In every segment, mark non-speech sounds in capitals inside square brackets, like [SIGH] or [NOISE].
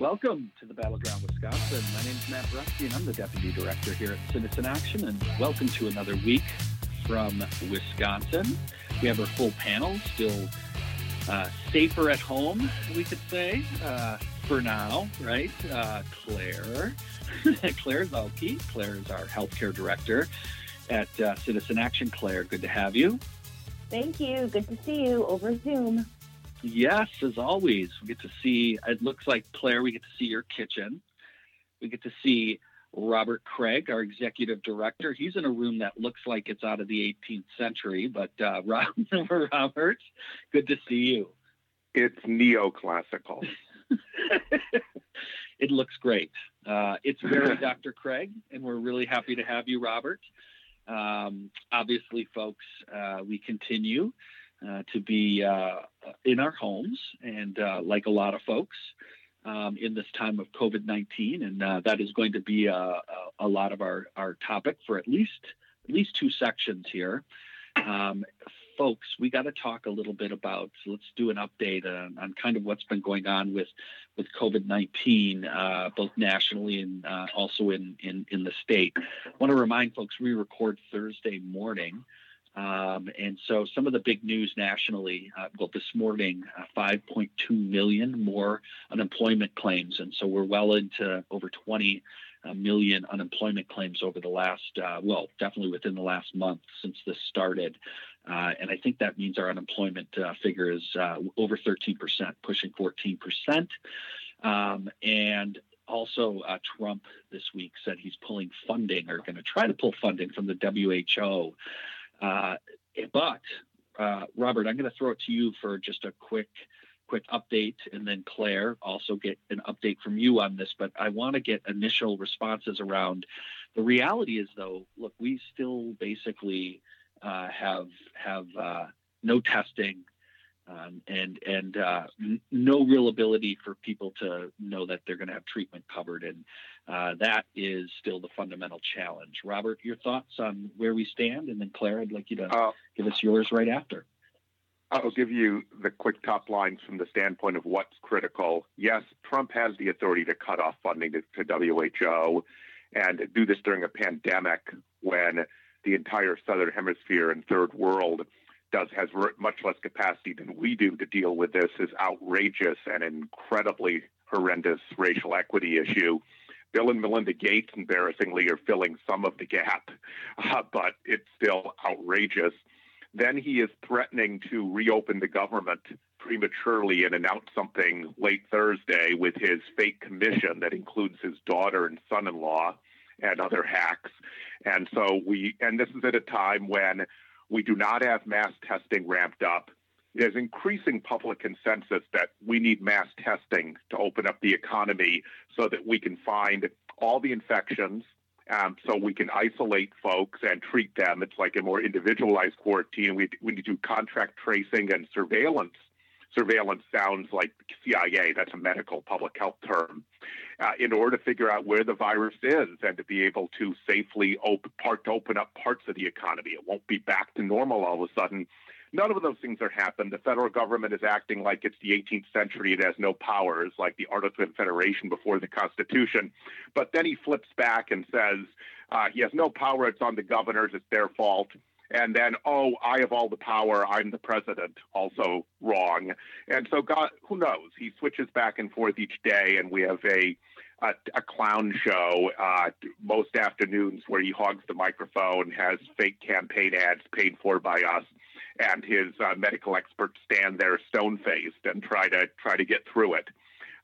Welcome to the Battleground Wisconsin. My name is Matt Brusky, and I'm the Deputy Director here at Citizen Action. And welcome to another week from Wisconsin. We have our full panel, still uh, safer at home, we could say, uh, for now, right? Uh, Claire, [LAUGHS] Claire Zautke. Claire is our Healthcare Director at uh, Citizen Action. Claire, good to have you. Thank you. Good to see you over Zoom. Yes, as always, we get to see, it looks like, Claire, we get to see your kitchen. We get to see Robert Kraig, our executive director. He's in a room that looks like it's out of the 18th century, but uh, [LAUGHS] Robert, good to see you. It's neoclassical. [LAUGHS] it looks great. Uh, it's very [LAUGHS] Dr. Kraig, and we're really happy to have you, Robert. Um, obviously, folks, uh, we continue uh, to be uh, in our homes, and uh, like a lot of folks um, in this time of COVID 19. And uh, that is going to be a, a, a, lot of our, our topic for at least, at least two sections here. Um, folks, we got to talk a little bit about. So let's do an update on, on, kind of what's been going on with with COVID nineteen, uh, both nationally and uh, also in, in in the state. I want to remind folks we record Thursday morning. Um, and so some of the big news nationally, uh, well, this morning, uh, 5.2 million more unemployment claims. And so we're well into over 20 uh, unemployment claims over the last, uh, well, definitely within the last month since this started. Uh, and I think that means our unemployment uh, figure is over 13%, pushing 14%. Um, and also, uh, Trump this week said he's pulling funding or going to try to pull funding from the WHO uh, but uh, Robert, I'm going to throw it to you for just a quick quick update, and then Claire also get an update from you on this. But I want to get initial responses around. The reality is, though, look, we still basically uh, have have uh, no testing um, and and uh, n- no real ability for people to know that they're going to have treatment covered, and uh, that is still the fundamental challenge. Robert, your thoughts on where we stand, and then Claire, I'd like you to uh, give us yours right after. I'll give you the quick top lines from the standpoint of what's critical. Yes, Trump has the authority to cut off funding to, to WHO and do this during a pandemic when the entire southern hemisphere and third world does has much less capacity than we do to deal with this is outrageous and incredibly horrendous racial equity issue. Bill and Melinda Gates, embarrassingly, are filling some of the gap, [LAUGHS] uh, but it's still outrageous. Then he is threatening to reopen the government prematurely and announce something late Thursday with his fake commission that includes his daughter and son in law and other hacks. And so we, and this is at a time when we do not have mass testing ramped up. There's increasing public consensus that we need mass testing to open up the economy so that we can find all the infections, um, so we can isolate folks and treat them. It's like a more individualized quarantine. We, we need to do contract tracing and surveillance. Surveillance sounds like CIA, that's a medical public health term uh, in order to figure out where the virus is and to be able to safely op- part, open up parts of the economy. It won't be back to normal all of a sudden. None of those things are happening. The federal government is acting like it's the 18th century. It has no powers, like the Art of Confederation before the Constitution. But then he flips back and says uh, he has no power. It's on the governors. It's their fault and then oh i have all the power i'm the president also wrong and so god who knows he switches back and forth each day and we have a a, a clown show uh, most afternoons where he hogs the microphone has fake campaign ads paid for by us and his uh, medical experts stand there stone faced and try to try to get through it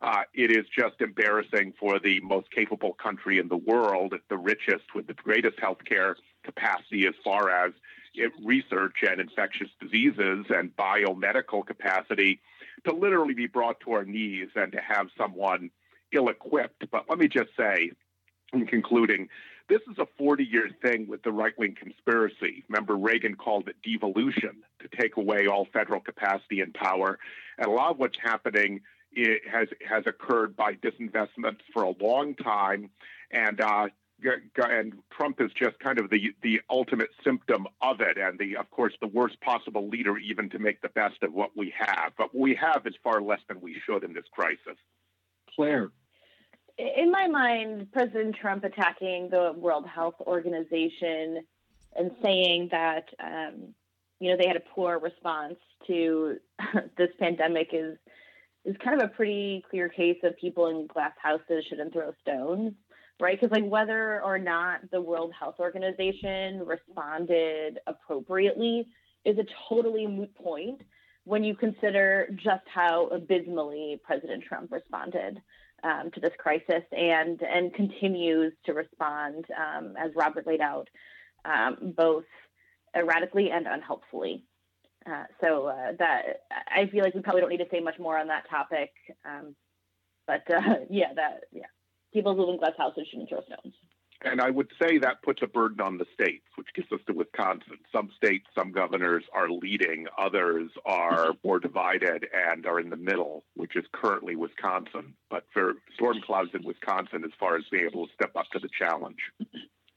uh, it is just embarrassing for the most capable country in the world, the richest with the greatest healthcare capacity as far as research and infectious diseases and biomedical capacity to literally be brought to our knees and to have someone ill equipped. But let me just say, in concluding, this is a 40 year thing with the right wing conspiracy. Remember, Reagan called it devolution to take away all federal capacity and power. And a lot of what's happening has, has occurred by disinvestment for a long time. And uh, and Trump is just kind of the the ultimate symptom of it, and the of course the worst possible leader even to make the best of what we have. But what we have is far less than we should in this crisis. Claire, in my mind, President Trump attacking the World Health Organization and saying that um, you know they had a poor response to [LAUGHS] this pandemic is is kind of a pretty clear case of people in glass houses shouldn't throw stones, right? Because like whether or not the World Health Organization responded appropriately is a totally moot point when you consider just how abysmally President Trump responded um, to this crisis and and continues to respond, um, as Robert laid out, um, both erratically and unhelpfully. Uh, so uh, that I feel like we probably don't need to say much more on that topic. Um, but uh, [LAUGHS] yeah, that yeah, people who live in glass houses shouldn't throw stones. And I would say that puts a burden on the states, which gets us to Wisconsin. Some states, some governors are leading, others are more divided and are in the middle, which is currently Wisconsin. But for storm clouds in Wisconsin, as far as being able to step up to the challenge.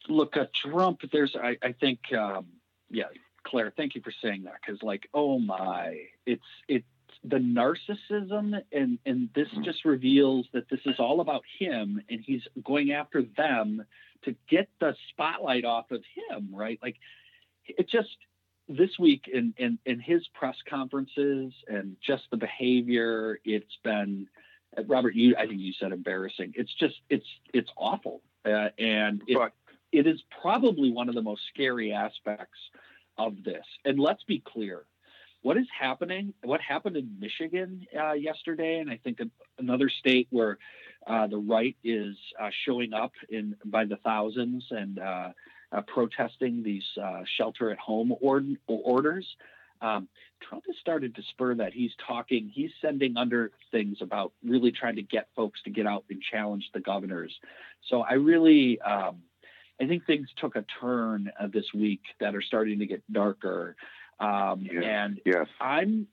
Look, uh, Trump, there's, I, I think, um, yeah, Claire, thank you for saying that because, like, oh my, it's, it's, the narcissism and and this just reveals that this is all about him and he's going after them to get the spotlight off of him, right? Like it just this week in, in, in his press conferences and just the behavior, it's been Robert. You, I think you said embarrassing. It's just it's it's awful, uh, and it, it is probably one of the most scary aspects of this. And let's be clear, what is happening? What happened in Michigan uh, yesterday, and I think another state where uh, the right is uh, showing up in by the thousands and uh, uh protesting these uh, shelter-at-home orders. Um, Trump has started to spur that. He's talking. He's sending under things about really trying to get folks to get out and challenge the governors. So I really, um, I think things took a turn this week that are starting to get darker. Um. And yes. I'm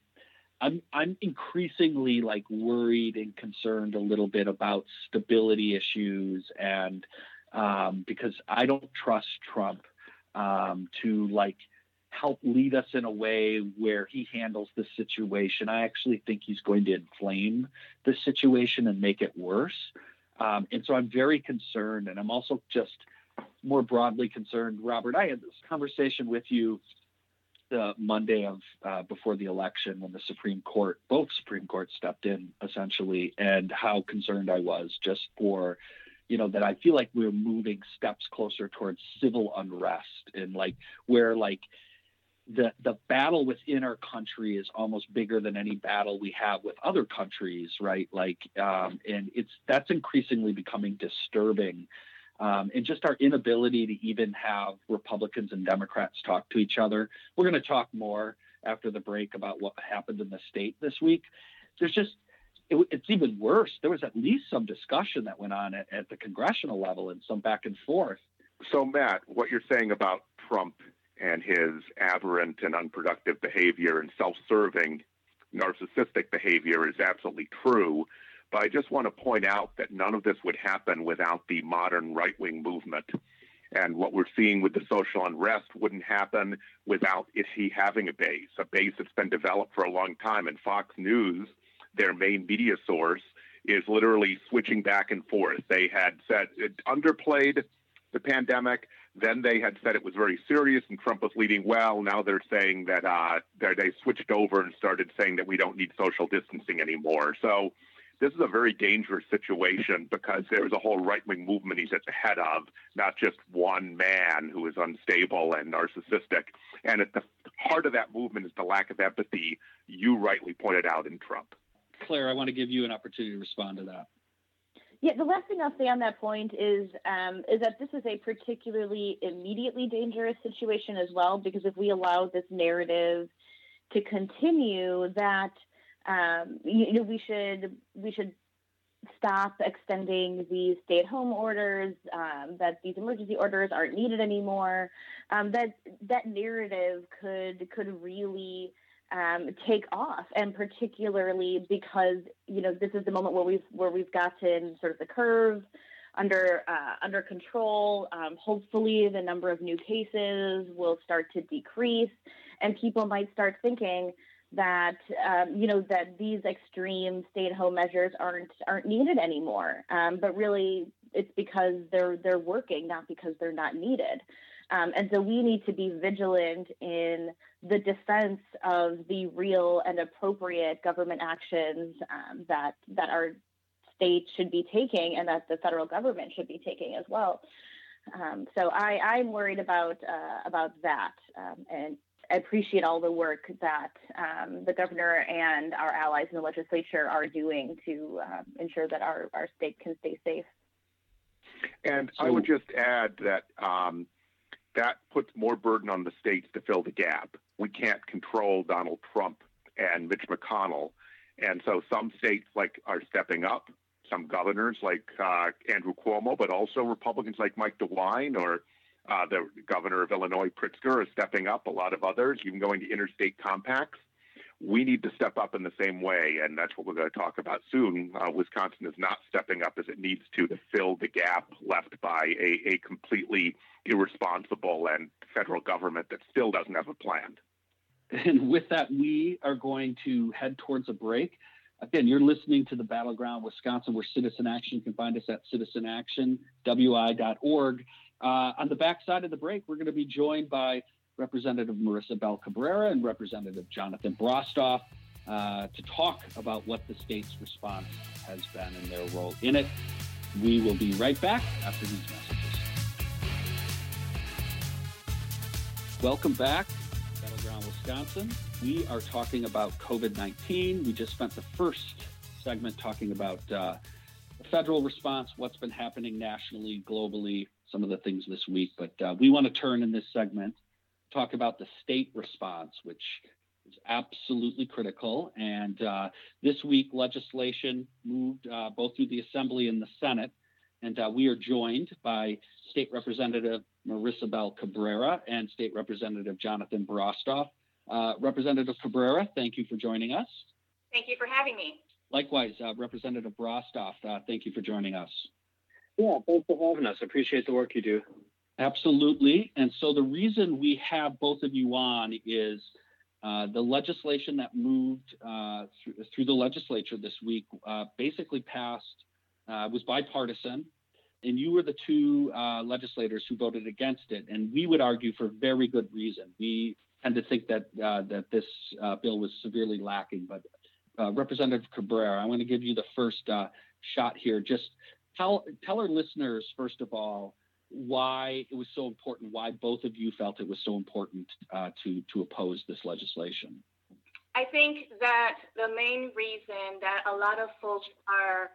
I'm I'm increasingly like worried and concerned a little bit about stability issues and um, because I don't trust Trump um, to like help lead us in a way where he handles the situation. I actually think he's going to inflame the situation and make it worse. Um, and so I'm very concerned, and I'm also just more broadly concerned. Robert, I had this conversation with you the Monday of uh, before the election when the Supreme Court, both Supreme Courts stepped in essentially, and how concerned I was just for, you know, that I feel like we're moving steps closer towards civil unrest and like where like the the battle within our country is almost bigger than any battle we have with other countries, right? Like, um, and it's that's increasingly becoming disturbing um, and just our inability to even have Republicans and Democrats talk to each other. We're going to talk more after the break about what happened in the state this week. There's just it, it's even worse. There was at least some discussion that went on at, at the congressional level and some back and forth. So, Matt, what you're saying about Trump and his aberrant and unproductive behavior and self-serving narcissistic behavior is absolutely true. But I just want to point out that none of this would happen without the modern right wing movement. And what we're seeing with the social unrest wouldn't happen without it he having a base, a base that's been developed for a long time. And Fox News, their main media source, is literally switching back and forth. They had said it underplayed the pandemic. Then they had said it was very serious and Trump was leading well. Now they're saying that uh, they switched over and started saying that we don't need social distancing anymore. So this is a very dangerous situation because there's a whole right wing movement he's at the head of, not just one man who is unstable and narcissistic. And at the heart of that movement is the lack of empathy you rightly pointed out in Trump. Claire, I want to give you an opportunity to respond to that. Yeah, the last thing I'll say on that point is um, is that this is a particularly immediately dangerous situation as well, because if we allow this narrative to continue, that um, you know, we should we should stop extending these stay-at-home orders. Um, that these emergency orders aren't needed anymore. Um, that that narrative could could really um, take off, and particularly because you know this is the moment where we've where we've gotten sort of the curve under uh, under control. Um, hopefully, the number of new cases will start to decrease, and people might start thinking, that um, you know that these extreme stay-at-home measures aren't aren't needed anymore. Um, but really, it's because they're they're working, not because they're not needed. Um, and so we need to be vigilant in the defense of the real and appropriate government actions um, that that our state should be taking and that the federal government should be taking as well. Um, so I, I'm worried about uh, about that, um, and I appreciate all the work that um, the governor and our allies in the legislature are doing to um, ensure that our, our state can stay safe. And so, I would just add that um, that puts more burden on the states to fill the gap. We can't control Donald Trump and Mitch McConnell, and so some states like are stepping up. Some governors like uh, Andrew Cuomo, but also Republicans like Mike DeWine or uh, the governor of Illinois, Pritzker, is stepping up. A lot of others, even going to interstate compacts. We need to step up in the same way, and that's what we're going to talk about soon. Uh, Wisconsin is not stepping up as it needs to to fill the gap left by a, a completely irresponsible and federal government that still doesn't have a plan. And with that, we are going to head towards a break. Again, you're listening to the Battleground Wisconsin, where Citizen Action. You can find us at citizenactionwi.org. Uh, on the backside of the break, we're going to be joined by Representative Marisabel Cabrera and Representative Jonathan Brostoff uh, to talk about what the state's response has been and their role in it. We will be right back after these messages. Welcome back, Battleground Wisconsin. We are talking about COVID 19. We just spent the first segment talking about uh, the federal response, what's been happening nationally, globally, some of the things this week. But uh, we want to turn in this segment, talk about the state response, which is absolutely critical. And uh, this week, legislation moved uh, both through the Assembly and the Senate. And uh, we are joined by State Representative Marisabel Cabrera and State Representative Jonathan Brostoff. Uh, Representative Cabrera, thank you for joining us. Thank you for having me. Likewise, uh, Representative Brostoff, thank you for joining us. Yeah, thanks for having us. I appreciate the work you do. Absolutely. And so the reason we have both of you on is uh, the legislation that moved uh, through, through, the legislature this week uh, basically passed, uh, was bipartisan, and you were the two uh, legislators who voted against it. And we would argue for very good reason. We tend to think that uh, that this bill was severely lacking. But Representative Cabrera, I want to give you the first shot here. Just tell tell our listeners first of all why it was so important, why both of you felt it was so important uh, to to oppose this legislation. I think that the main reason that a lot of folks are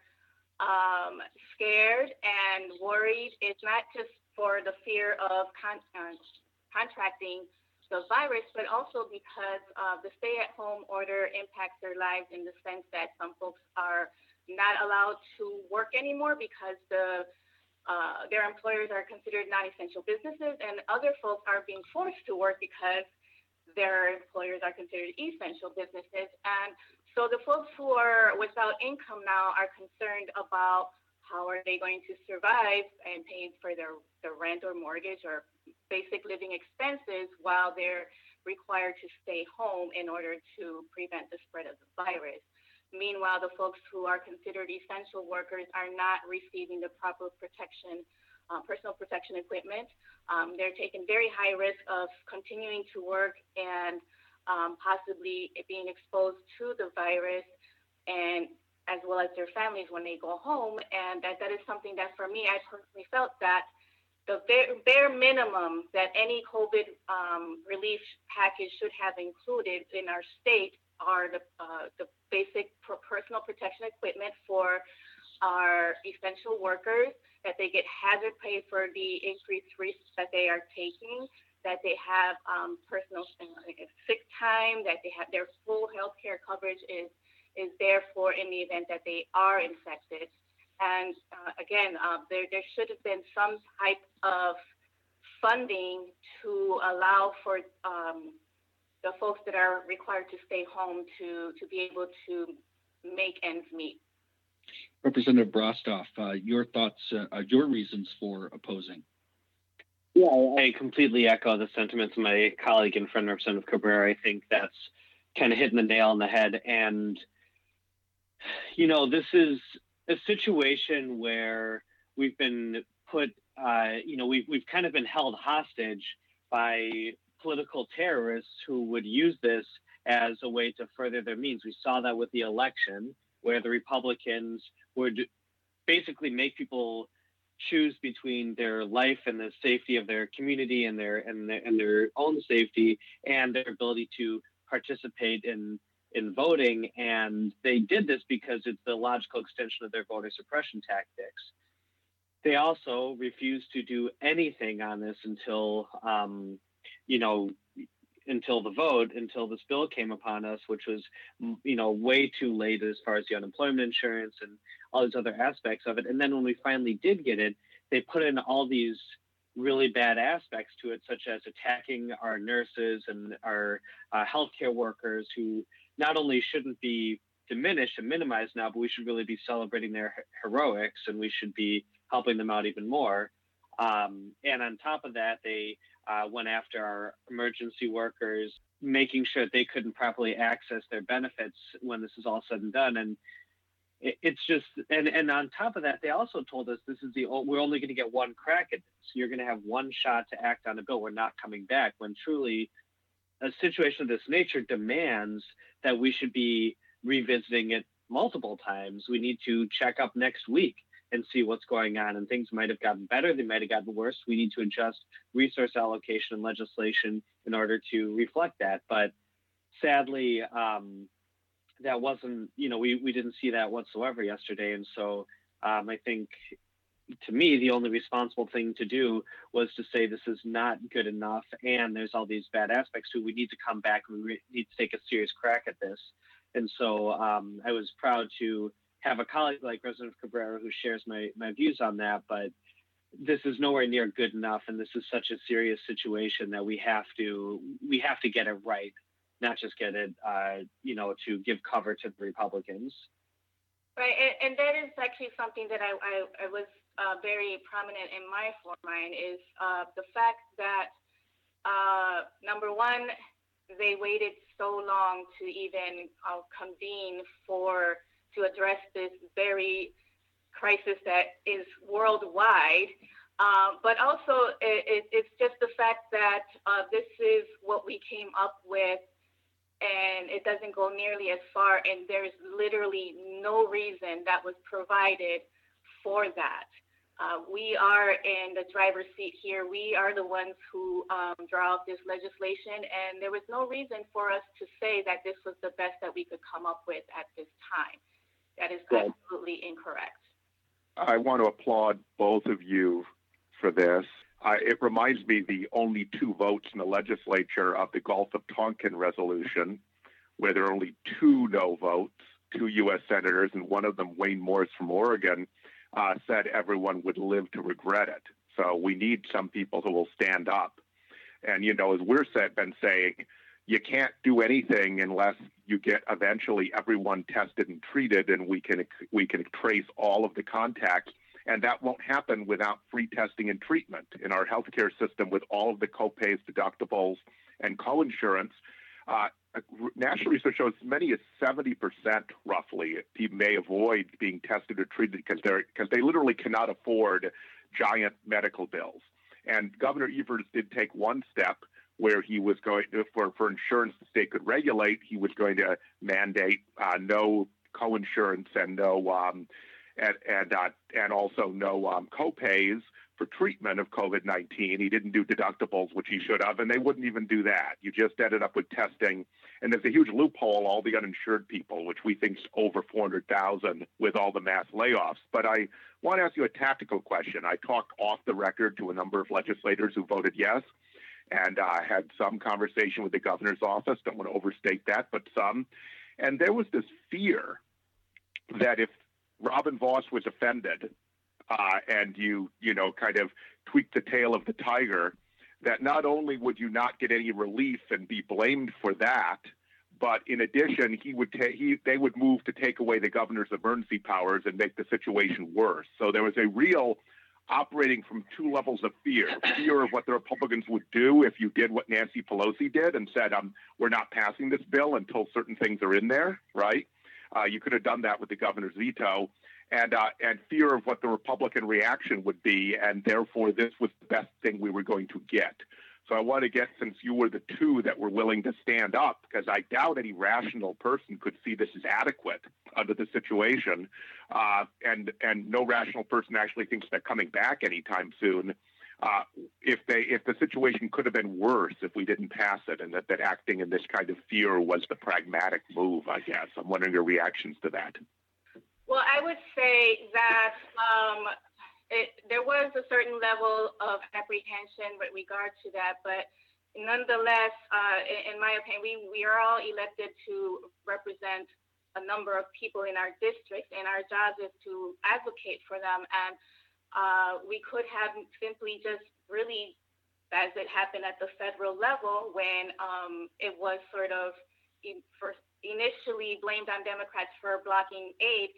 um, scared and worried is not just for the fear of con- uh, contracting the virus, but also because uh, the stay-at-home order impacts their lives in the sense that some folks are not allowed to work anymore because the uh, their employers are considered non-essential businesses, and other folks are being forced to work because their employers are considered essential businesses. And so the folks who are without income now are concerned about how are they going to survive and pay for their, their rent or mortgage or basic living expenses while they're required to stay home in order to prevent the spread of the virus. Meanwhile, the folks who are considered essential workers are not receiving the proper protection, uh, personal protection equipment. Um, they're taking very high risk of continuing to work and um, possibly being exposed to the virus and as well as their families when they go home. And that, that is something that for me, I personally felt that the bare, bare minimum that any COVID um, relief package should have included in our state are the, uh, the basic personal protection equipment for our essential workers, that they get hazard pay for the increased risks that they are taking, that they have um, personal uh, sick time, that they have their full health care coverage is is there for in the event that they are infected. And uh, again, uh, there, there should have been some type of funding to allow for um, the folks that are required to stay home to, to be able to make ends meet. Representative Brostoff, uh, your thoughts, uh, uh your reasons for opposing. Yeah, I completely echo the sentiments of my colleague and friend Representative Cabrera. I think that's kind of hitting the nail on the head. And, you know, this is a situation where we've been put, uh, you know, we've, we've kind of been held hostage by political terrorists who would use this as a way to further their means. We saw that with the election, where the Republicans would basically make people choose between their life and the safety of their community and their and their, and their own safety and their ability to participate in in voting and they did this because it's the logical extension of their voter suppression tactics they also refused to do anything on this until um, you know until the vote until this bill came upon us which was you know way too late as far as the unemployment insurance and all these other aspects of it. And then when we finally did get it they put in all these really bad aspects to it such as attacking our nurses and our uh, healthcare workers who not only shouldn't be diminished and minimized now but we should really be celebrating their heroics and we should be helping them out even more. Um, and on top of that, they uh, went after our emergency workers, making sure they couldn't properly access their benefits when this is all said and done. And it, it's just, and, and on top of that, they also told us this is the, we're only going to get one crack at this. You're going to have one shot to act on a bill. We're not coming back when truly a situation of this nature demands that we should be revisiting it multiple times. We need to check up next week and see what's going on. And things might have gotten better, they might have gotten worse. We need to adjust resource allocation and legislation in order to reflect that. But sadly, um, that wasn't, you know, we, we didn't see that whatsoever yesterday. And so um, I think to me, the only responsible thing to do was to say this is not good enough and there's all these bad aspects to it. We need to come back we need to take a serious crack at this. And so um, I was proud to have a colleague like Representative Cabrera who shares my, my views on that, but this is nowhere near good enough, and this is such a serious situation that we have to we have to get it right, not just get it, uh, you know, to give cover to the Republicans. Right, and, and that is actually something that I, I, I was uh, very prominent in my mind is uh, the fact that uh, number one, they waited so long to even uh, convene for to address this very crisis that is worldwide. Um, but also, it, it's just the fact that uh, this is what we came up with, and it doesn't go nearly as far, and there's literally no reason that was provided for that. Uh, we are in the driver's seat here. We are the ones who um, draw up this legislation, and there was no reason for us to say that this was the best that we could come up with at this time. That is absolutely incorrect. I want to applaud both of you for this. Uh, it reminds me the only two votes in the legislature of the Gulf of Tonkin resolution, where there are only two no votes, two U.S. senators, and one of them, Wayne Morse from Oregon, uh, said everyone would live to regret it. So we need some people who will stand up. And, you know, as we're been saying, you can't do anything unless you get eventually everyone tested and treated, and we can we can trace all of the contacts. And that won't happen without free testing and treatment in our healthcare system with all of the copays, deductibles, and coinsurance. Uh, national research shows as many as 70% roughly may avoid being tested or treated because they because they literally cannot afford giant medical bills. And Governor Evers did take one step where he was going to, for, for insurance the state could regulate, he was going to mandate uh, no co-insurance and no um, and and uh, and also no um, co-pays for treatment of COVID-19. He didn't do deductibles, which he should have, and they wouldn't even do that. You just ended up with testing, and there's a huge loophole. All the uninsured people, which we think is over 400,000, with all the mass layoffs. But I want to ask you a tactical question. I talked off the record to a number of legislators who voted yes and I had some conversation with the governor's office. Don't want to overstate that, but some. And there was this fear that if Robin Vos was offended uh, and you, you know, kind of tweaked the tail of the tiger, that not only would you not get any relief and be blamed for that, but in addition, he would ta- he they would move to take away the governor's emergency powers and make the situation worse. So there was a real operating from two levels of fear fear of what the Republicans would do if you did what Nancy Pelosi did and said, um, we're not passing this bill until certain things are in there, right? Uh, you could have done that with the governor's veto. And, uh, and fear of what the Republican reaction would be, and therefore this was the best thing we were going to get. So I want to get, since you were the two that were willing to stand up, because I doubt any rational person could see this as adequate under the situation, uh, and and no rational person actually thinks they're coming back anytime soon. Uh, if they if the situation could have been worse if we didn't pass it, and that, that acting in this kind of fear was the pragmatic move, I guess. I'm wondering your reactions to that. Well, I would say that um, it, there was a certain level of apprehension with regard to that, but nonetheless, uh, in, in, my opinion, we, we are all elected to represent a number of people in our district, and our job is to advocate for them. And uh, we could have simply just really, as it happened at the federal level, when um, it was sort of first initially blamed on Democrats for blocking aid,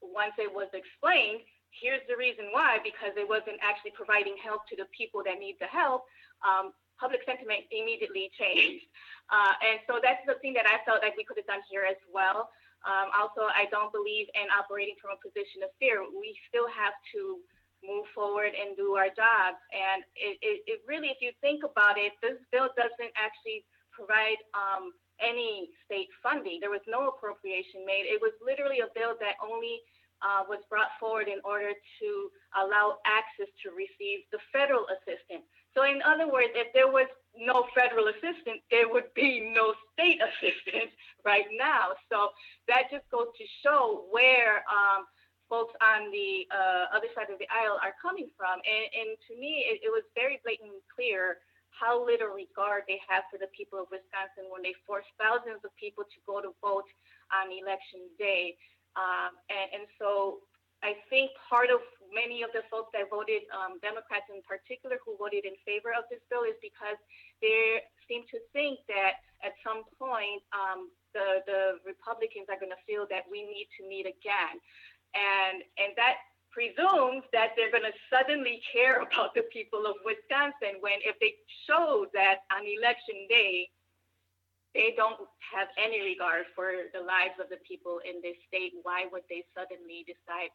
once it was explained, here's the reason why because it wasn't actually providing help to the people that need the help. Um, public sentiment immediately [LAUGHS] changed. Uh, and so that's the thing that i felt like we could have done here as well. Um, also i don't believe in operating from a position of fear. We still have to move forward and do our jobs. And it, it, it really if you think about it this bill doesn't actually provide um, any state funding. There was no appropriation made. It was literally a bill that only uh, was brought forward in order to allow access to receive the federal assistance. So, in other words, if there was no federal assistance, there would be no state [LAUGHS] assistance right now. So, that just goes to show where um, folks on the uh, other side of the aisle are coming from. And, and to me, it, it was very blatantly clear how little regard they have for the people of Wisconsin when they force thousands of people to go to vote on election day. Um, and, and, so I think part of many of the folks that voted, um, Democrats in particular, who voted in favor of this bill is because they seem to think that at some point um, the, the Republicans are going to feel that we need to meet again. And, and that presumes that they're going to suddenly care [LAUGHS] about the people of Wisconsin when if they show that on election day they don't have any regard for the lives of the people in this state, why would they suddenly decide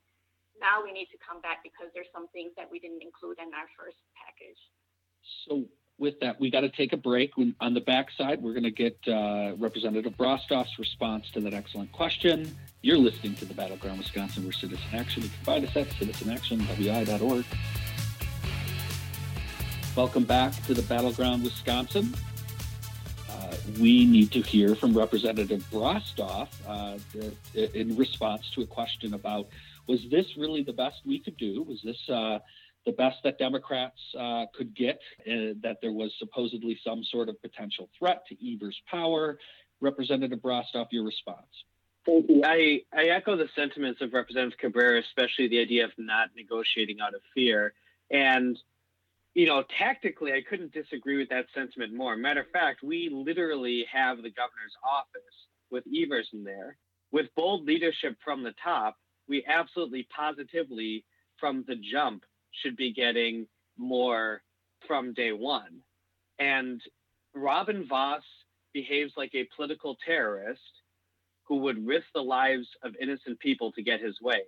now we need to come back because there's some things that we didn't include in our first package? So, with that, we got to take a break. On the backside, we're going to get uh, Representative Brostoff's response to that excellent question. You're listening to the Battleground Wisconsin, where Citizen Action. You can find us at citizenactionwi.org. Welcome back to the Battleground Wisconsin we need to hear from Representative Brostoff uh, in response to a question about was this really the best we could do? Was this uh, the best that Democrats uh, could get? Uh, that there was supposedly some sort of potential threat to Evers' power? Representative Brostoff, your response. Thank you. I, I echo the sentiments of Representative Cabrera, especially the idea of not negotiating out of fear. And you know, tactically, I couldn't disagree with that sentiment more. Matter of fact, we literally have the governor's office with Evers in there. With bold leadership from the top, we absolutely positively, from the jump, should be getting more from day one. And Robin Vos behaves like a political terrorist who would risk the lives of innocent people to get his way.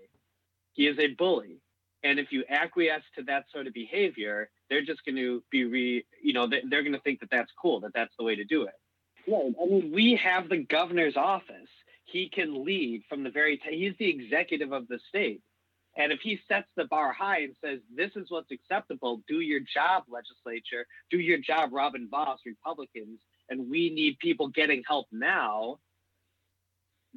He is a bully. And if you acquiesce to that sort of behavior, they're just going to be re, you know, they're, going to think that that's cool, that that's the way to do it. Right. I mean, we have the governor's office. He can lead from the very, t- he's the executive of the state. And if he sets the bar high and says, this is what's acceptable, do your job, legislature, do your job, Robin Vos, Republicans, and we need people getting help now,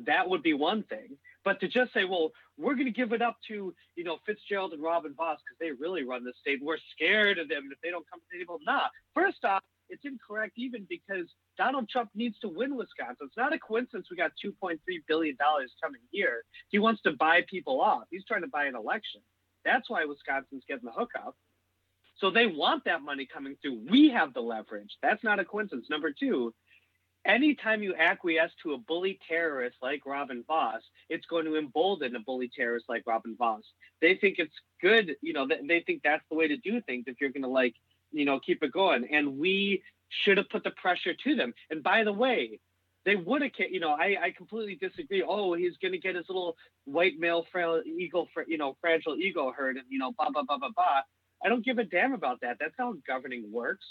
that would be one thing. But to just say, well, we're going to give it up to, you know, Fitzgerald and Robin Vos because they really run the state. We're scared of them. If they don't come to the table, nah. First off, it's incorrect even because Donald Trump needs to win Wisconsin. It's not a coincidence we got $2.3 billion coming here. He wants to buy people off. He's trying to buy an election. That's why Wisconsin's getting the hookup. So they want that money coming through. We have the leverage. That's not a coincidence. Number two, anytime you acquiesce to a bully terrorist like Robin Vos, it's going to embolden a bully terrorist like Robin Vos. They think it's good, you know, they think that's the way to do things if you're going to like, you know, keep it going. And we should have put the pressure to them. And by the way, they would have, you know, I, I completely disagree. Oh, he's going to get his little white male frail ego, you know, fragile ego hurt, and you know, blah blah blah blah blah. I don't give a damn about that. That's how governing works.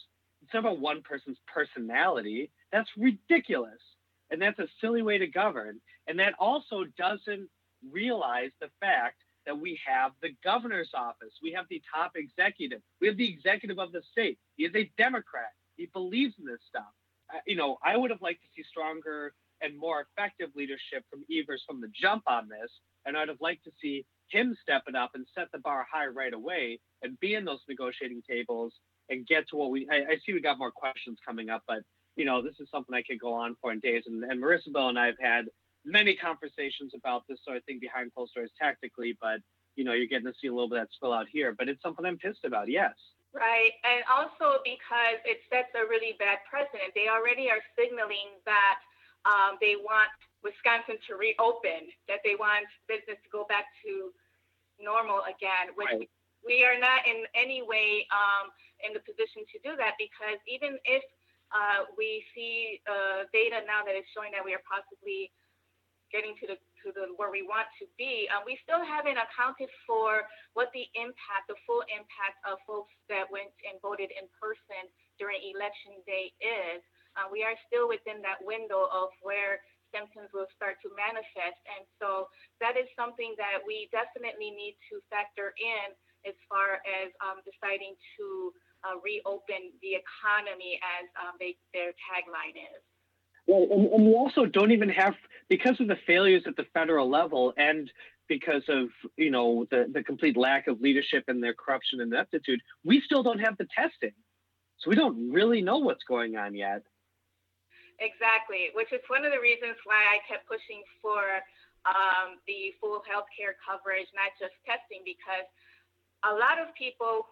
It's not about one person's personality. That's ridiculous. And that's a silly way to govern. And that also doesn't realize the fact that we have the governor's office. We have the top executive. We have the executive of the state. He is a Democrat. He believes in this stuff. Uh, you know, I would have liked to see stronger and more effective leadership from Evers from the jump on this. And I'd have liked to see him step it up and set the bar high right away and be in those negotiating tables and get to what we. I, I see we got more questions coming up, but you know, this is something I could go on for in days. And, and Marisabel and I have had many conversations about this sort of thing behind closed doors tactically, but you know, you're getting to see a little bit of that spill out here. But it's something I'm pissed about. Yes. Right. And also because it sets a really bad precedent. They already are signaling that um, they want Wisconsin to reopen, that they want business to go back to normal again, which right. We are not in any way um, in the position to do that because even if uh, we see uh, data now that is showing that we are possibly getting to the to the where we want to be, um, we still haven't accounted for what the impact, the full impact of folks that went and voted in person during election day is. Uh, we are still within that window of where symptoms will start to manifest, and so that is something that we definitely need to factor in as far as um, deciding to uh, reopen the economy, as um, they, their tagline is. Well, and, and we also don't even have because of the failures at the federal level and because of you know the, the complete lack of leadership and their corruption and ineptitude, we still don't have the testing. So we don't really know what's going on yet. Exactly, which is one of the reasons why I kept pushing for um, the full healthcare coverage, not just testing, because a lot of people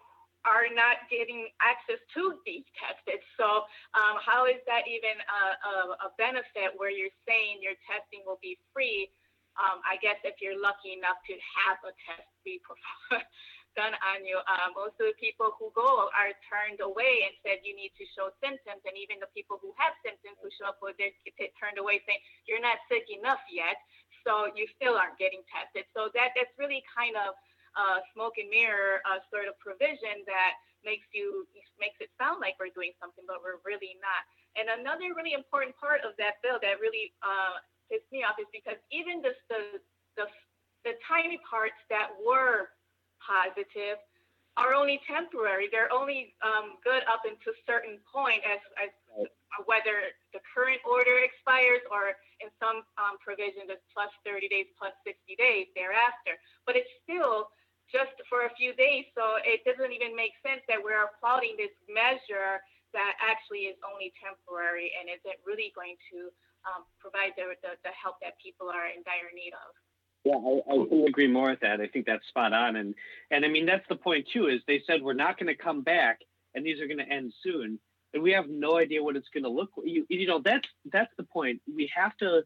are not getting access to these tested. So, um, how is that even a, a, a, benefit where you're saying your testing will be free? Um, I guess if you're lucky enough to have a test be [LAUGHS] done on you, uh, most of the people who go are turned away and said you need to show symptoms. And even the people who have symptoms who show up, well, they get turned away saying you're not sick enough yet, so you still aren't getting tested. So that that's really kind of uh, smoke and mirror uh, sort of provision that makes you makes it sound like we're doing something, but we're really not. And another really important part of that bill that really uh, pissed me off is because even the the, the the tiny parts that were positive are only temporary. They're only um, good up until a certain point, as, as whether the current order expires or in some um, provisions it's plus 30 days, plus 60 days thereafter. But it's still just for a few days. So it doesn't even make sense that we're applauding this measure that actually is only temporary and isn't really going to um, provide the, the, the, help that people are in dire need of. Yeah, I, I agree more with that. I think that's spot on. And, and I mean, that's the point too, is they said we're not going to come back and these are going to end soon. And we have no idea what it's going to look like. You, you know, that's, that's the point. We have to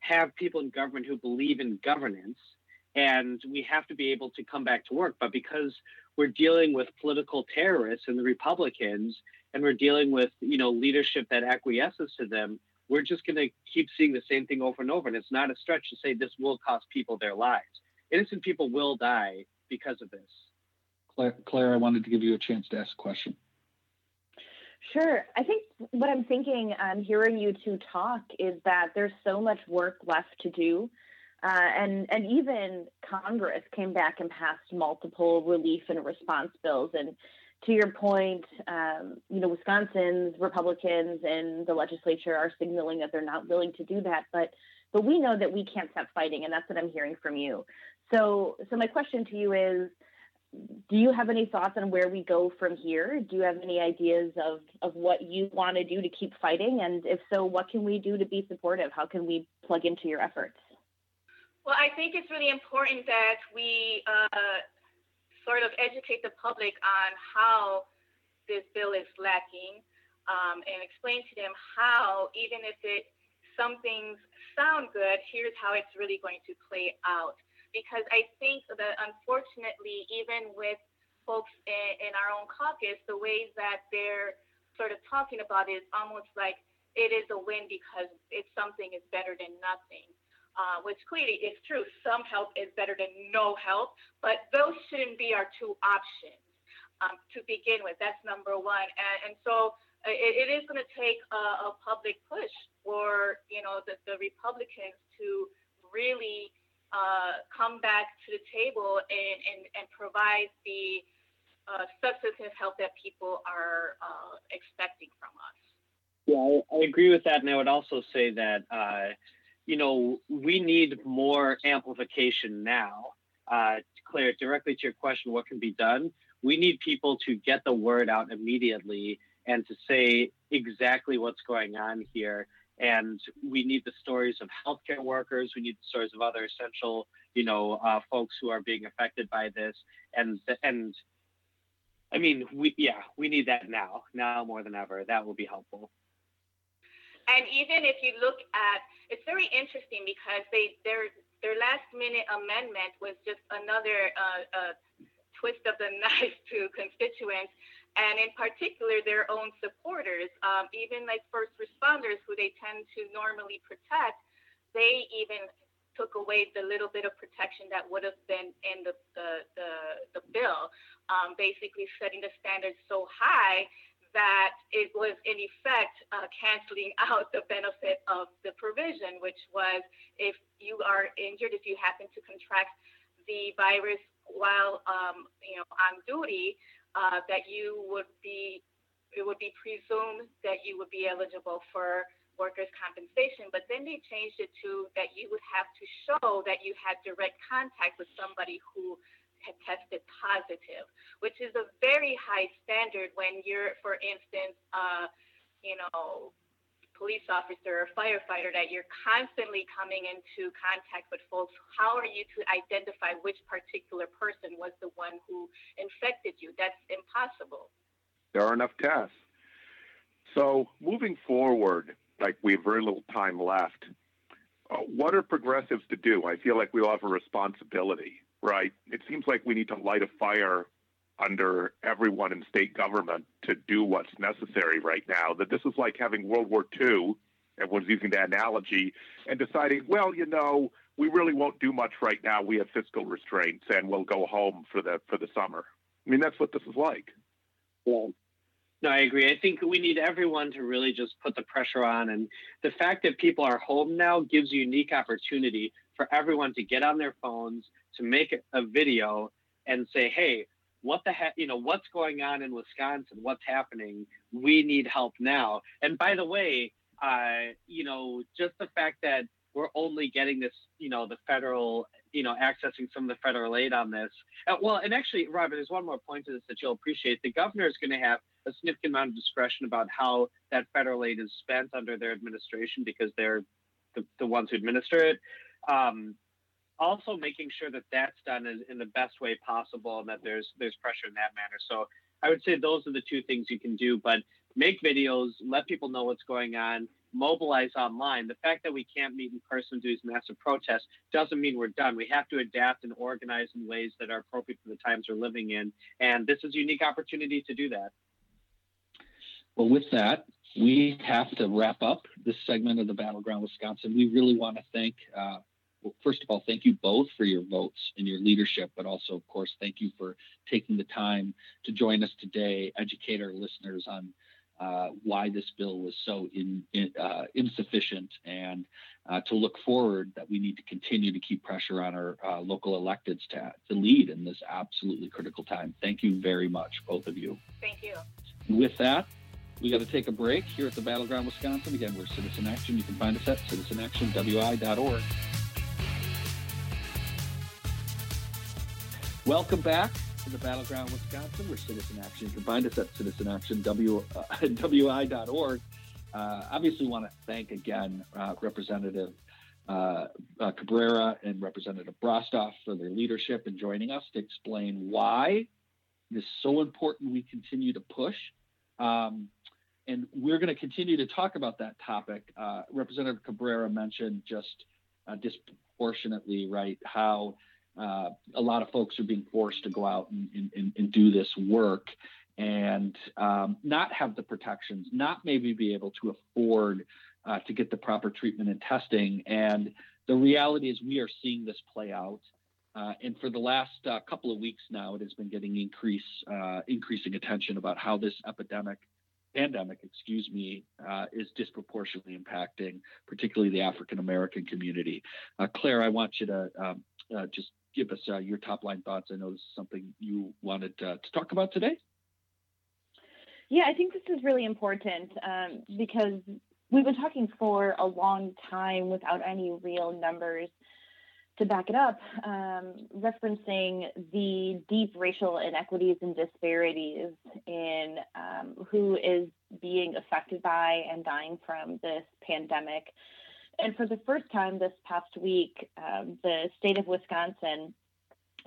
have people in government who believe in governance and we have to be able to come back to work. But because we're dealing with political terrorists and the Republicans, and we're dealing with you know leadership that acquiesces to them, we're just going to keep seeing the same thing over and over. And it's not a stretch to say this will cost people their lives. Innocent people will die because of this. Claire, Claire I wanted to give you a chance to ask a question. Sure. I think what I'm thinking, um, hearing you two talk, is that there's so much work left to do uh, and and even Congress came back and passed multiple relief and response bills. And to your point, um, you know, Wisconsin's Republicans and the legislature are signaling that they're not willing to do that. But but we know that we can't stop fighting, and that's what I'm hearing from you. So so my question to you is. Do you have any thoughts on where we go from here? Do you have any ideas of, of what you want to do to keep fighting? And if so, what can we do to be supportive? How can we plug into your efforts? Well, I think it's really important that we uh, sort of educate the public on how this bill is lacking. um, and explain to them how, even if it some things sound good, here's how it's really going to play out. Because I think that unfortunately, even with folks in, in our own caucus, the ways that they're sort of talking about it is almost like it is a win because it's something is better than nothing. Uh, which clearly is true. Some help is better than no help, but those shouldn't be our two options um, to begin with. That's number one. And, and so uh, it, it is going to take a, a, public push for you know the, the Republicans to really uh, come back to the table and, and, and provide the uh, substantive help that people are uh, expecting from us. Yeah, I, I, agree with that, and I would also say that uh, you know, we need more amplification now. Uh, Claire, directly to your question, what can be done? We need people to get the word out immediately and to say exactly what's going on here. And we need the stories of healthcare workers. We need the stories of other essential, you know, uh, folks who are being affected by this. And and I mean, we yeah, we need that now, now more than ever. That will be helpful. And even if you look at, it's very interesting because they their their last minute amendment was just another uh, uh, twist of the [LAUGHS] knife to constituents, and in particular their own supporters, um, even like first responders who they tend to normally protect, they even took away the little bit of protection that would have been in the the the, the bill, um, basically setting the standards so high that it was in effect uh, canceling [LAUGHS] out the benefit of the provision, which was if you are injured, if you happen to contract the virus while um, you know on duty, uh, that you would be it would be presumed that you would be eligible for workers' compensation. But then they changed it to that you would have to show that you had direct contact with somebody who had tested positive, which is a very high standard when you're, for instance, uh, you know, police officer or firefighter that you're constantly coming into contact with folks. How are you to identify which particular person was the one who infected you? That's impossible. There are enough tests. So moving forward, like we have very little time left. Uh, what are progressives to do? I feel like we all have a responsibility right? It seems like we need to light a fire under everyone in state government to do what's necessary right now. That this is like having World War II, everyone's using that analogy, and deciding, well, you know, we really won't do much right now. We have fiscal restraints, and we'll go home for the for the summer. I mean, that's what this is like. Yeah. No, I agree. I think we need everyone to really just put the pressure on. And the fact that people are home now gives a unique opportunity for everyone to get on their phones, to make a video and say, hey, what the heck, you know, what's going on in Wisconsin? What's happening? We need help now. And by the way, uh, you know, just the fact that we're only getting this, you know, the federal, you know, accessing some of the federal aid on this. Uh, well, and actually, Robert, there's one more point to this that you'll appreciate. The governor is going to have a significant amount of discretion about how that federal aid is spent under their administration because they're the, the ones who administer it. Um, also making sure that that's done in, in, the best way possible and that there's there's pressure in that manner. So I would say those are the two things you can do. But make videos, let people know what's going on, mobilize online. The fact that we can't meet in person, do these massive protests, doesn't mean we're done. We have to adapt and organize in ways that are appropriate for the times we're living in. And this is a unique opportunity to do that. Well, with that, we have to wrap up this segment of the Battleground Wisconsin. We really want to thank uh, well, first of all, thank you both for your votes and your leadership, but also, of course, thank you for taking the time to join us today, educate our listeners on uh, why this bill was so in, in, uh, insufficient, and uh, to look forward that we need to continue to keep pressure on our uh, local electeds to, to lead in this absolutely critical time. Thank you very much, both of you. Thank you. with that, we got to take a break here at the Battleground Wisconsin. Again, we're Citizen Action. You can find us at citizenactionwi.org. Welcome back to the Battleground Wisconsin. We're Citizen Action. You can find us at citizenactionwi.org. [LAUGHS] Uh, obviously, want to thank again uh, Representative uh, uh, Cabrera and Representative Brostoff for their leadership in joining us to explain why it is so important we continue to push. Um, and we're going to continue to talk about that topic. Uh, Representative Cabrera mentioned just uh, disproportionately, right, how uh, a lot of folks are being forced to go out and, and, and do this work and um, not have the protections, not maybe be able to afford uh, to get the proper treatment and testing. And the reality is, we are seeing this play out. Uh, and for the last uh, couple of weeks now, it has been getting increase, uh, increasing attention about how this epidemic, pandemic, excuse me, uh, is disproportionately impacting, particularly the African American community. Uh, Claire, I want you to um, just give us your top line thoughts. I know this is something you wanted to talk about today. Yeah, I think this is really important um, because we've been talking for a long time without any real numbers to back it up, um, referencing the deep racial inequities and disparities in um, who is being affected by and dying from this pandemic. And for the first time this past week, um, the state of Wisconsin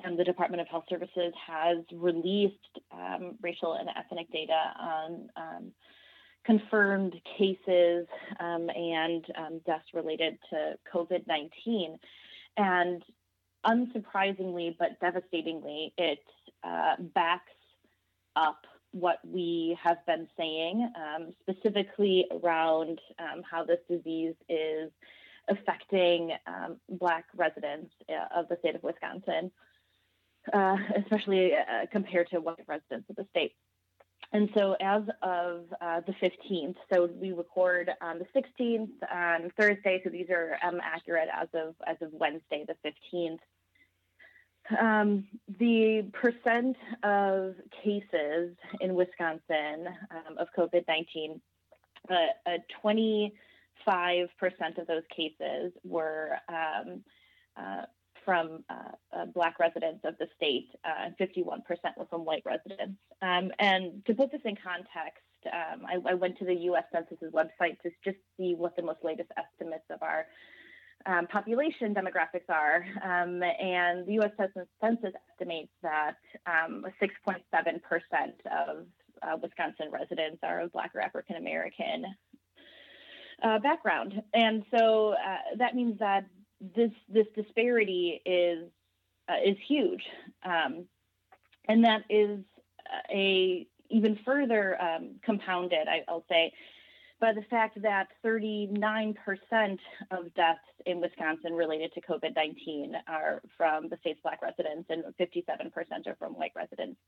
and the Department of Health Services has released um, racial and ethnic data on um, confirmed cases um, and um, deaths related to COVID 19. And unsurprisingly, but devastatingly, it uh, backs up what we have been saying, um, specifically around um, how this disease is affecting Black residents uh, of the state of Wisconsin uh, especially uh, compared to white residents of the state. And so, as of uh, the 15th, so we record on the 16th on Thursday. So these are um, accurate as of as of Wednesday, the 15th. Um, the percent of cases in Wisconsin um, of COVID 19, uh, 25% of those cases were um, uh, from uh, uh, Black residents of the state, uh, and 51% were from white residents. Um, and to put this in context, um, I, I, went to the U.S. Census's website to just see what the most latest estimates of our um, population demographics are. Um, and the U.S. Census estimates that 6.7% um, of uh, Wisconsin residents are of Black or African American uh, background. And so uh, that means that this this disparity is uh, is huge, um, and that is a even further um, compounded, I, will say, by the fact that 39% of deaths in Wisconsin related to COVID 19 are from the state's Black residents, and 57% are from white residents.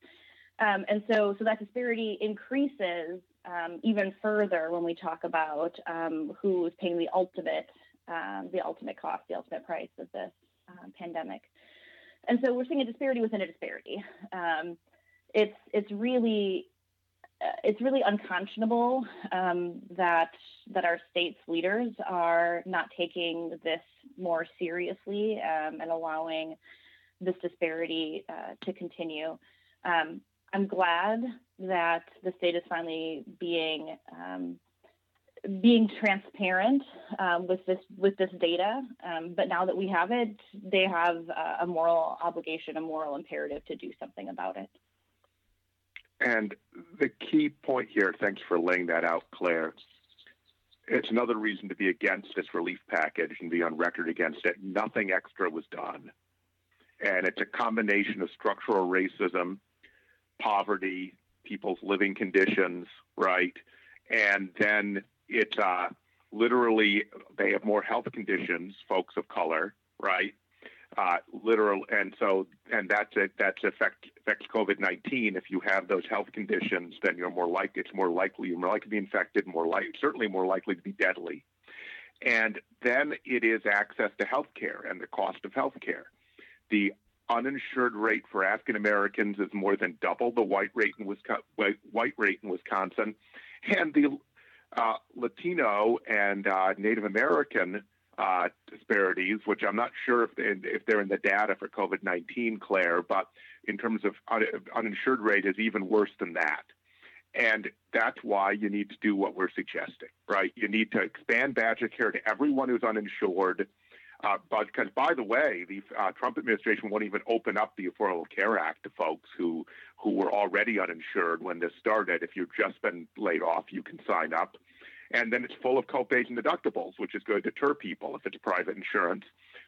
Um, and so, so that disparity increases um, even further when we talk about um, who is paying the ultimate um, the ultimate cost, the ultimate price of this um, pandemic. And so we're seeing a disparity within a disparity. Um, it's it's really it's really unconscionable um, that that our state's leaders are not taking this more seriously um, and allowing this disparity uh, to continue. Um, I'm glad that the state is finally being being transparent um, with this with this data, um, but now that we have it, they have a moral obligation, a moral imperative to do something about it. And the key point here, thanks for laying that out, Claire. It's another reason to be against this relief package and be on record against it. Nothing extra was done. And it's a combination of structural racism, poverty, people's living conditions, right? And then it's uh, literally they have more health conditions, folks of color, right? Uh, literal, and so and that's it. That's affect affects COVID nineteen. If you have those health conditions, then you're more likely. It's more likely you're more likely to be infected. More likely, certainly more likely to be deadly. And then it is access to health care and the cost of health care. The uninsured rate for African Americans is more than double the white rate in Wisconsin, white rate in Wisconsin, and the uh, Latino and uh, Native American uh, disparities, which I'm not sure if, they, if they're in the data for COVID 19, Claire, but in terms of un- uninsured rate is even worse than that. And that's why you need to do what we're suggesting, right? You need to expand Badger care to everyone who's uninsured. Uh, but because, by the way, the uh, Trump administration won't even open up the Affordable Care Act to folks who who were already uninsured when this started. If you've just been laid off, you can sign up. And then it's full of copays and deductibles, which is going to deter people if it's private insurance.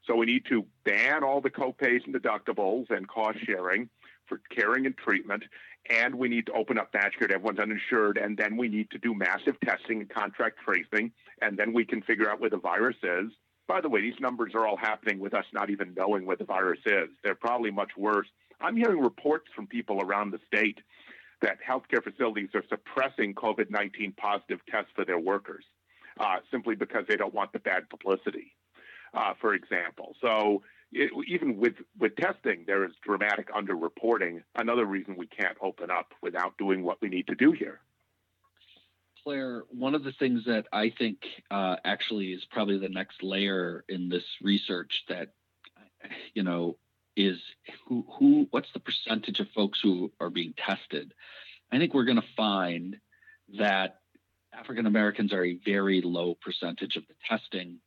So we need to ban all the copays and deductibles and cost sharing for caring and treatment. And we need to open up BadgerCare to everyone's uninsured. And then we need to do massive testing and contract tracing. And then we can figure out where the virus is. By the way, these numbers are all happening with us not even knowing where the virus is. They're probably much worse. I'm hearing reports from people around the state that healthcare facilities are suppressing COVID 19 positive tests for their workers uh, simply because they don't want the bad publicity, uh, for example. So, it, even with, with testing, there is dramatic underreporting. Another reason we can't open up without doing what we need to do here. Claire, one of the things that I think uh, actually is probably the next layer in this research that, you know, is who, who what's the percentage of folks who are being tested? I think we're going to find that African Americans are a very low percentage of the testing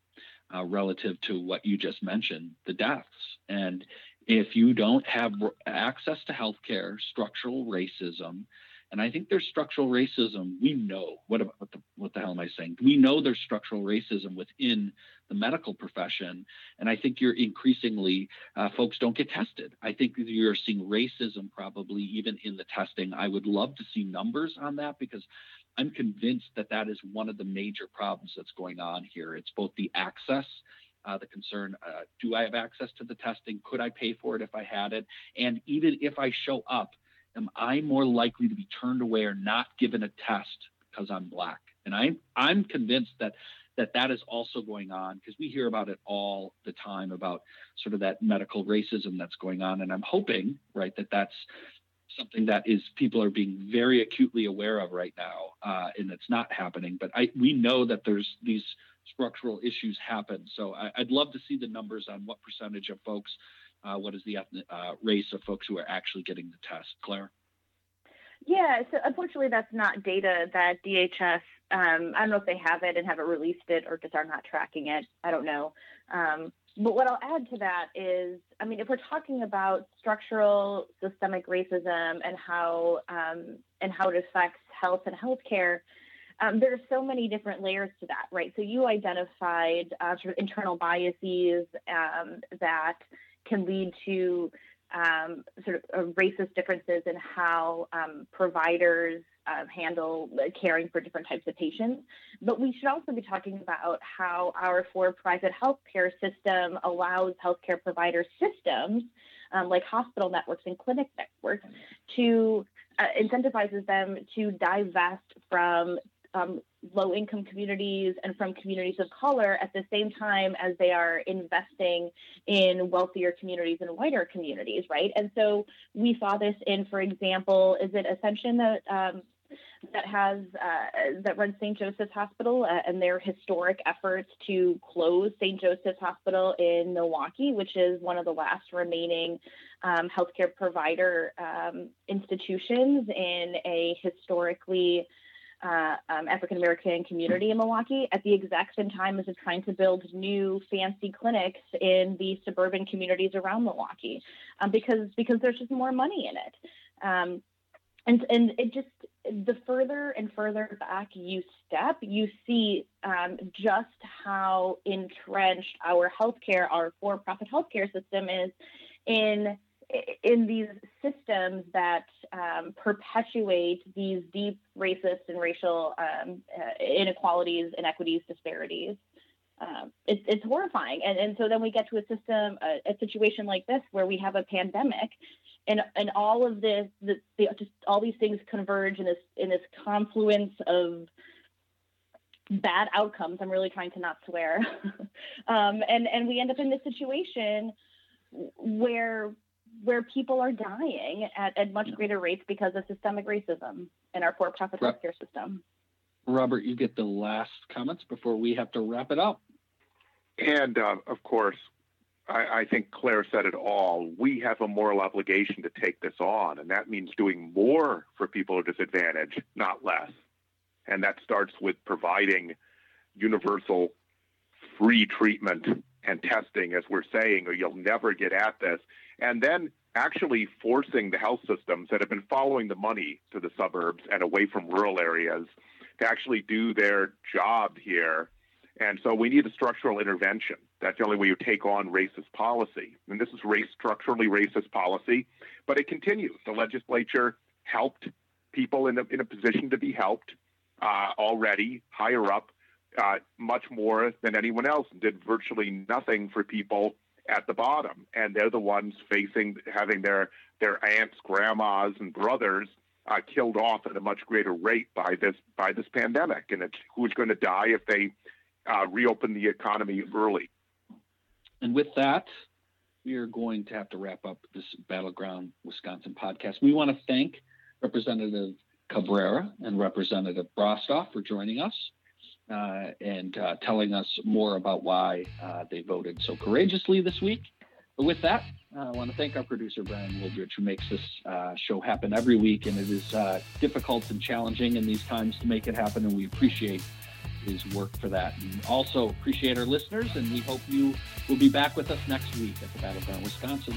uh, relative to what you just mentioned, the deaths. And if you don't have access to healthcare, structural racism, and I think there's structural racism. We know what what the, what the hell am I saying? We know there's structural racism within the medical profession, and I think you're increasingly uh, folks don't get tested. I think you're seeing racism probably even in the testing. I would love to see numbers on that because I'm convinced that that is one of the major problems that's going on here. It's both the access. Uh, the concern uh, do I have access to the testing? Could I pay for it if I had it? And even if I show up, am I more likely to be turned away or not given a test because I'm black? And I'm I'm convinced that that that is also going on because we hear about it all the time about sort of that medical racism that's going on, and I'm hoping right that that's something that is people are being very acutely aware of right now, uh, and it's not happening. But I we know that there's these structural issues happen. So I, would love to see the numbers on what percentage of folks uh, what is the ethnic uh, race of folks who are actually getting the test. Claire? Yeah, so unfortunately, that's not data that DHS. Um, I don't know if they have it and haven't released it or just are not tracking it. I don't know. Um, but what I'll add to that is, I mean, if we're talking about structural systemic racism and how um, and how it affects health and healthcare, um, there are so many different layers to that, right? So you identified uh, sort of internal biases um, that can lead to um, sort of uh, racist differences in how um, providers uh, handle caring for different types of patients. But we should also be talking about how our for-profit healthcare system allows healthcare provider systems um, like hospital networks and clinic networks to uh, incentivizes them to divest from um, low income communities and from communities of color at the same time as they are investing in wealthier communities and whiter communities, right? And so we saw this in, for example, is it Ascension that um, that has uh, that runs St. Joseph's Hospital uh, and their historic efforts to close St. Joseph's Hospital in Milwaukee, which is one of the last remaining um, healthcare provider um, institutions in a historically uh, um, African American community in Milwaukee at the exact same time as it's trying to build new fancy clinics in the suburban communities around Milwaukee, um, because because there's just more money in it. Um, and and it just the further and further back you step, you see um, just how entrenched our healthcare, our for-profit healthcare system is in in these systems that um, perpetuate these deep racist and racial um, uh, inequalities, inequities, disparities. Um, it, it's horrifying. And, and so then we get to a system, a, a, situation like this where we have a pandemic and, and all of this, the, the, just all these things converge in this, in this confluence of bad outcomes. I'm really trying to not swear. [LAUGHS] Um, and, and we end up in this situation where where people are dying at, at much greater rates because of systemic racism in our for-profit healthcare system. Robert, you get the last comments before we have to wrap it up. And uh, of course, I, I, think Claire said it all. We have a moral obligation to take this on, and that means doing more for people who are disadvantaged, not less. And that starts with providing universal free treatment and testing, as we're saying, or you'll never get at this. And then actually forcing the health systems that have been following the money to the suburbs and away from rural areas to actually do their job here. And so we need a structural intervention. That's the only way you take on racist policy. And this is race structurally racist policy, but it continues. The legislature helped people in a, in a position to be helped uh, already higher up, uh, much more than anyone else, and did virtually nothing for people at the bottom, and they're the ones facing having their their aunts, grandmas, and brothers uh, killed off at a much greater rate by this by this pandemic. And it's who's going to die if they uh, reopen the economy early. And with that, we are going to have to wrap up this Battleground Wisconsin podcast. We want to thank Representative Cabrera and Representative Brostoff for joining us uh, and uh, telling us more about why uh, they voted so courageously this week. But with that, I want to thank our producer, Brian Wildridge, who makes this uh, show happen every week. And it is uh, difficult and challenging in these times to make it happen. And we appreciate his work for that. And also appreciate our listeners. And we hope you will be back with us next week at the Battleground Wisconsin